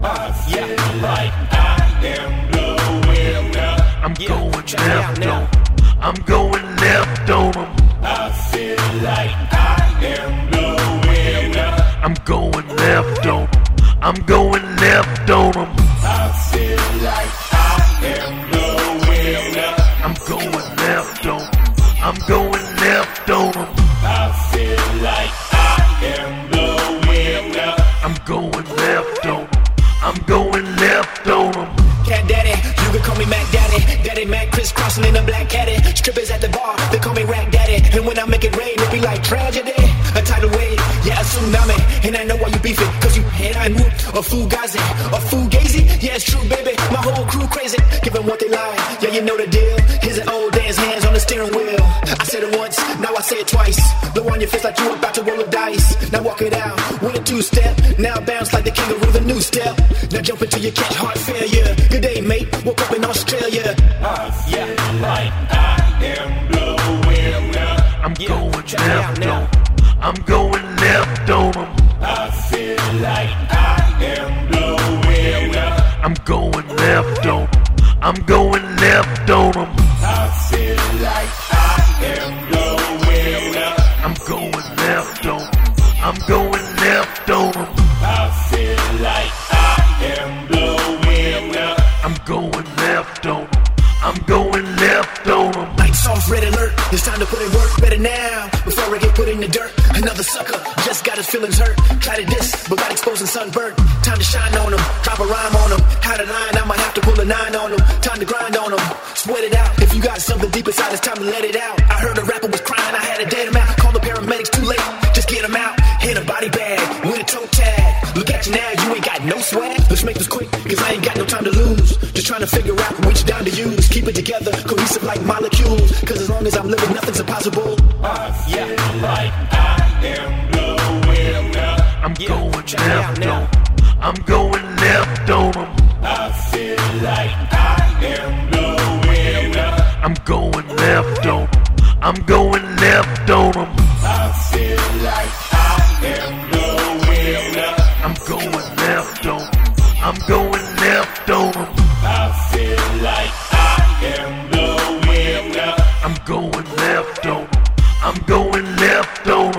feel like I am blowing up. I'm going left. I'm going left on 'em. I feel like I am blowing up. I'm going left on 'em. I'm going left on 'em. Daddy, you can call me Mac Daddy. Daddy Mac crisscrossing in a black caddy. Strippers at the bar, they call me Rack Daddy. And when I make it rain, it be like tragedy. A tidal wave, yeah, a tsunami. And I know why you beefing, cause you hate I move. A fugazi, a fugazi. Yeah, it's true, baby. My whole crew crazy. Them what they like, yeah, you know the deal. Here's an old dance, hands on the steering wheel. I said it once, now I say it twice. Blow on your face like you about to roll a dice. Now walk it out with a two step. Now bounce like the kangaroo, the new step. Now jump until you catch heart failure. Good day, mate. Woke up in Australia. I feel like I am blowing up. I'm going left on. I'm going left on 'em. I feel like I am blowing up. I'm going left on 'em. I'm going left on 'em. I feel like I'm going left on 'em. Lights off, red alert. It's time to put in work better now. Before I get put in the dirt. Another sucker just got his feelings hurt. Tried to diss, but got exposed and sunburnt. Time to shine on him. Drop a rhyme on him. Had a line, I might have to pull a nine on him. Time to grind on him. Sweat it out. If you got something deep inside, it's time to let it out. I heard a rapper was crying, I had to dead him. Call the paramedics too late. Just get him out. Hit a body bag with a toe tag. Look at you now, you ain't got no swag. Let's make this quick, cause I ain't got clues. Just trying to figure out which down to use. Keep it together, cohesive like molecules. Cause as long as I'm living, nothing's impossible. Uh, I feel like I am blowing up. I'm yeah. going left on I'm going left on them. I feel like I am blowing up. I'm going left on them. I'm going left on them. I feel like I am blowing up. I'm going left on them. I'm going going left on. I'm going left on.